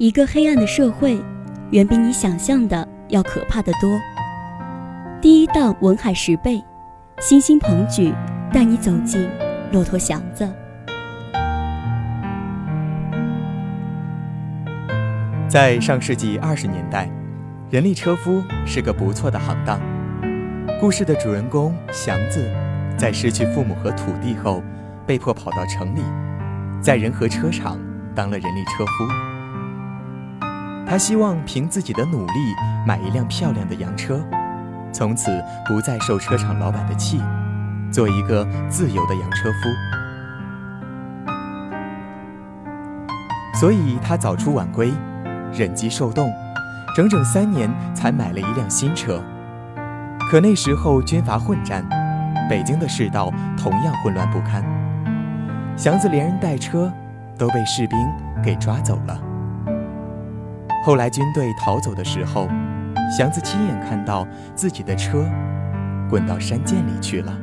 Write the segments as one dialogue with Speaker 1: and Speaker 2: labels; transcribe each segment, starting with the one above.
Speaker 1: 一个黑暗的社会，远比你想象的要可怕的多。第一档文海十倍，星星捧举，带你走进骆驼祥子。
Speaker 2: 在上世纪二十年代，人力车夫是个不错的行当。故事的主人公祥子，在失去父母和土地后，被迫跑到城里，在仁和车厂当了人力车夫。他希望凭自己的努力买一辆漂亮的洋车，从此不再受车厂老板的气，做一个自由的洋车夫。所以他早出晚归，忍饥受冻，整整三年才买了一辆新车。可那时候军阀混战，北京的世道同样混乱不堪，祥子连人带车都被士兵给抓走了。后来军队逃走的时候，祥子亲眼看到自己的车滚到山涧里去了。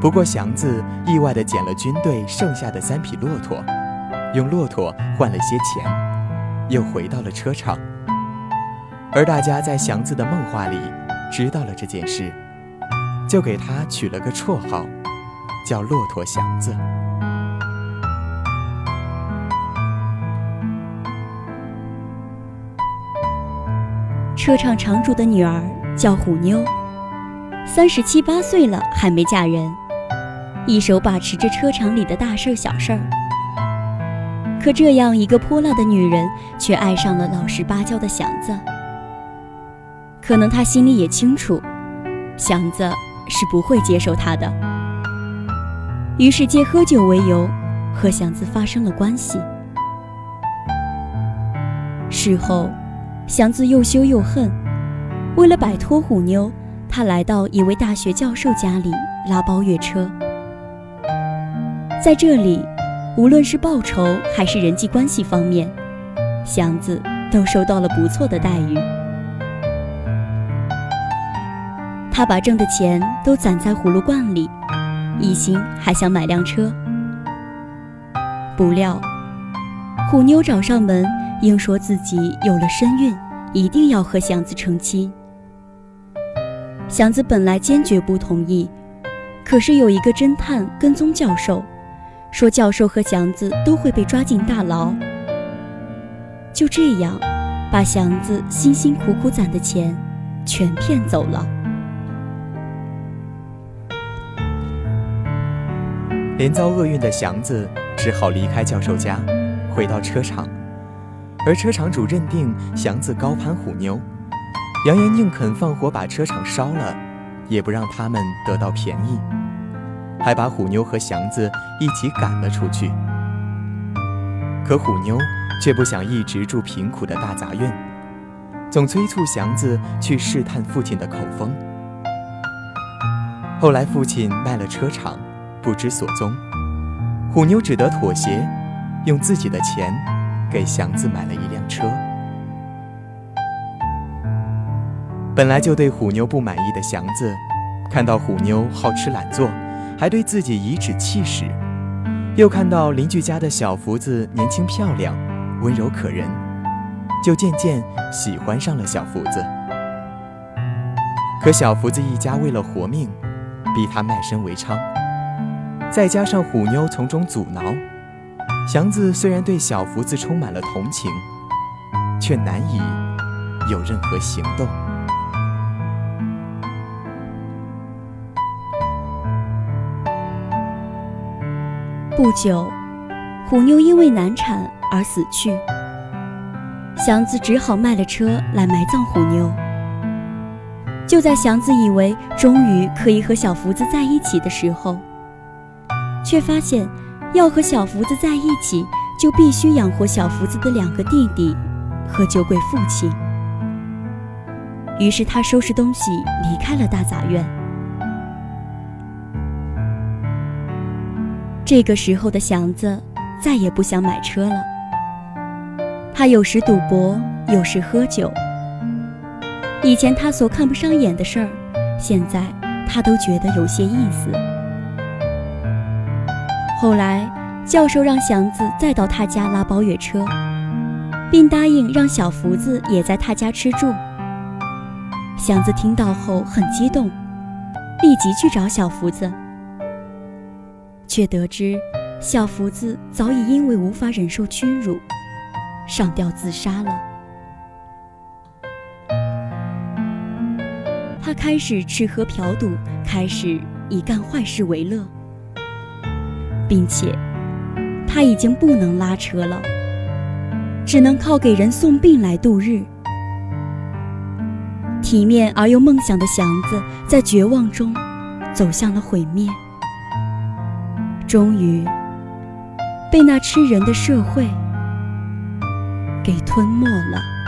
Speaker 2: 不过祥子意外地捡了军队剩下的三匹骆驼，用骆驼换了些钱，又回到了车厂。而大家在祥子的梦话里知道了这件事，就给他取了个绰号，叫骆驼祥子。
Speaker 1: 车厂厂主的女儿叫虎妞，三十七八岁了还没嫁人，一手把持着车厂里的大事小事儿。可这样一个泼辣的女人，却爱上了老实巴交的祥子。可能她心里也清楚，祥子是不会接受她的，于是借喝酒为由，和祥子发生了关系。事后。祥子又羞又恨，为了摆脱虎妞，他来到一位大学教授家里拉包月车。在这里，无论是报酬还是人际关系方面，祥子都受到了不错的待遇。他把挣的钱都攒在葫芦罐里，一心还想买辆车。不料，虎妞找上门。硬说自己有了身孕，一定要和祥子成亲。祥子本来坚决不同意，可是有一个侦探跟踪教授，说教授和祥子都会被抓进大牢。就这样，把祥子辛辛苦苦攒的钱全骗走了。
Speaker 2: 连遭厄运的祥子只好离开教授家，回到车厂。而车厂主认定祥子高攀虎妞，扬言宁肯放火把车厂烧了，也不让他们得到便宜，还把虎妞和祥子一起赶了出去。可虎妞却不想一直住贫苦的大杂院，总催促祥子去试探父亲的口风。后来父亲卖了车厂，不知所踪，虎妞只得妥协，用自己的钱。给祥子买了一辆车。本来就对虎妞不满意的祥子，看到虎妞好吃懒做，还对自己颐指气使，又看到邻居家的小福子年轻漂亮、温柔可人，就渐渐喜欢上了小福子。可小福子一家为了活命，逼他卖身为娼，再加上虎妞从中阻挠。祥子虽然对小福子充满了同情，却难以有任何行动。
Speaker 1: 不久，虎妞因为难产而死去，祥子只好卖了车来埋葬虎妞。就在祥子以为终于可以和小福子在一起的时候，却发现。要和小福子在一起，就必须养活小福子的两个弟弟和酒鬼父亲。于是他收拾东西离开了大杂院。这个时候的祥子再也不想买车了。他有时赌博，有时喝酒。以前他所看不上眼的事儿，现在他都觉得有些意思。后来，教授让祥子再到他家拉包月车，并答应让小福子也在他家吃住。祥子听到后很激动，立即去找小福子，却得知小福子早已因为无法忍受屈辱，上吊自杀了。他开始吃喝嫖赌，开始以干坏事为乐，并且他已经不能拉车了，只能靠给人送病来度日。体面而又梦想的祥子，在绝望中走向了毁灭，终于被那吃人的社会给吞没了。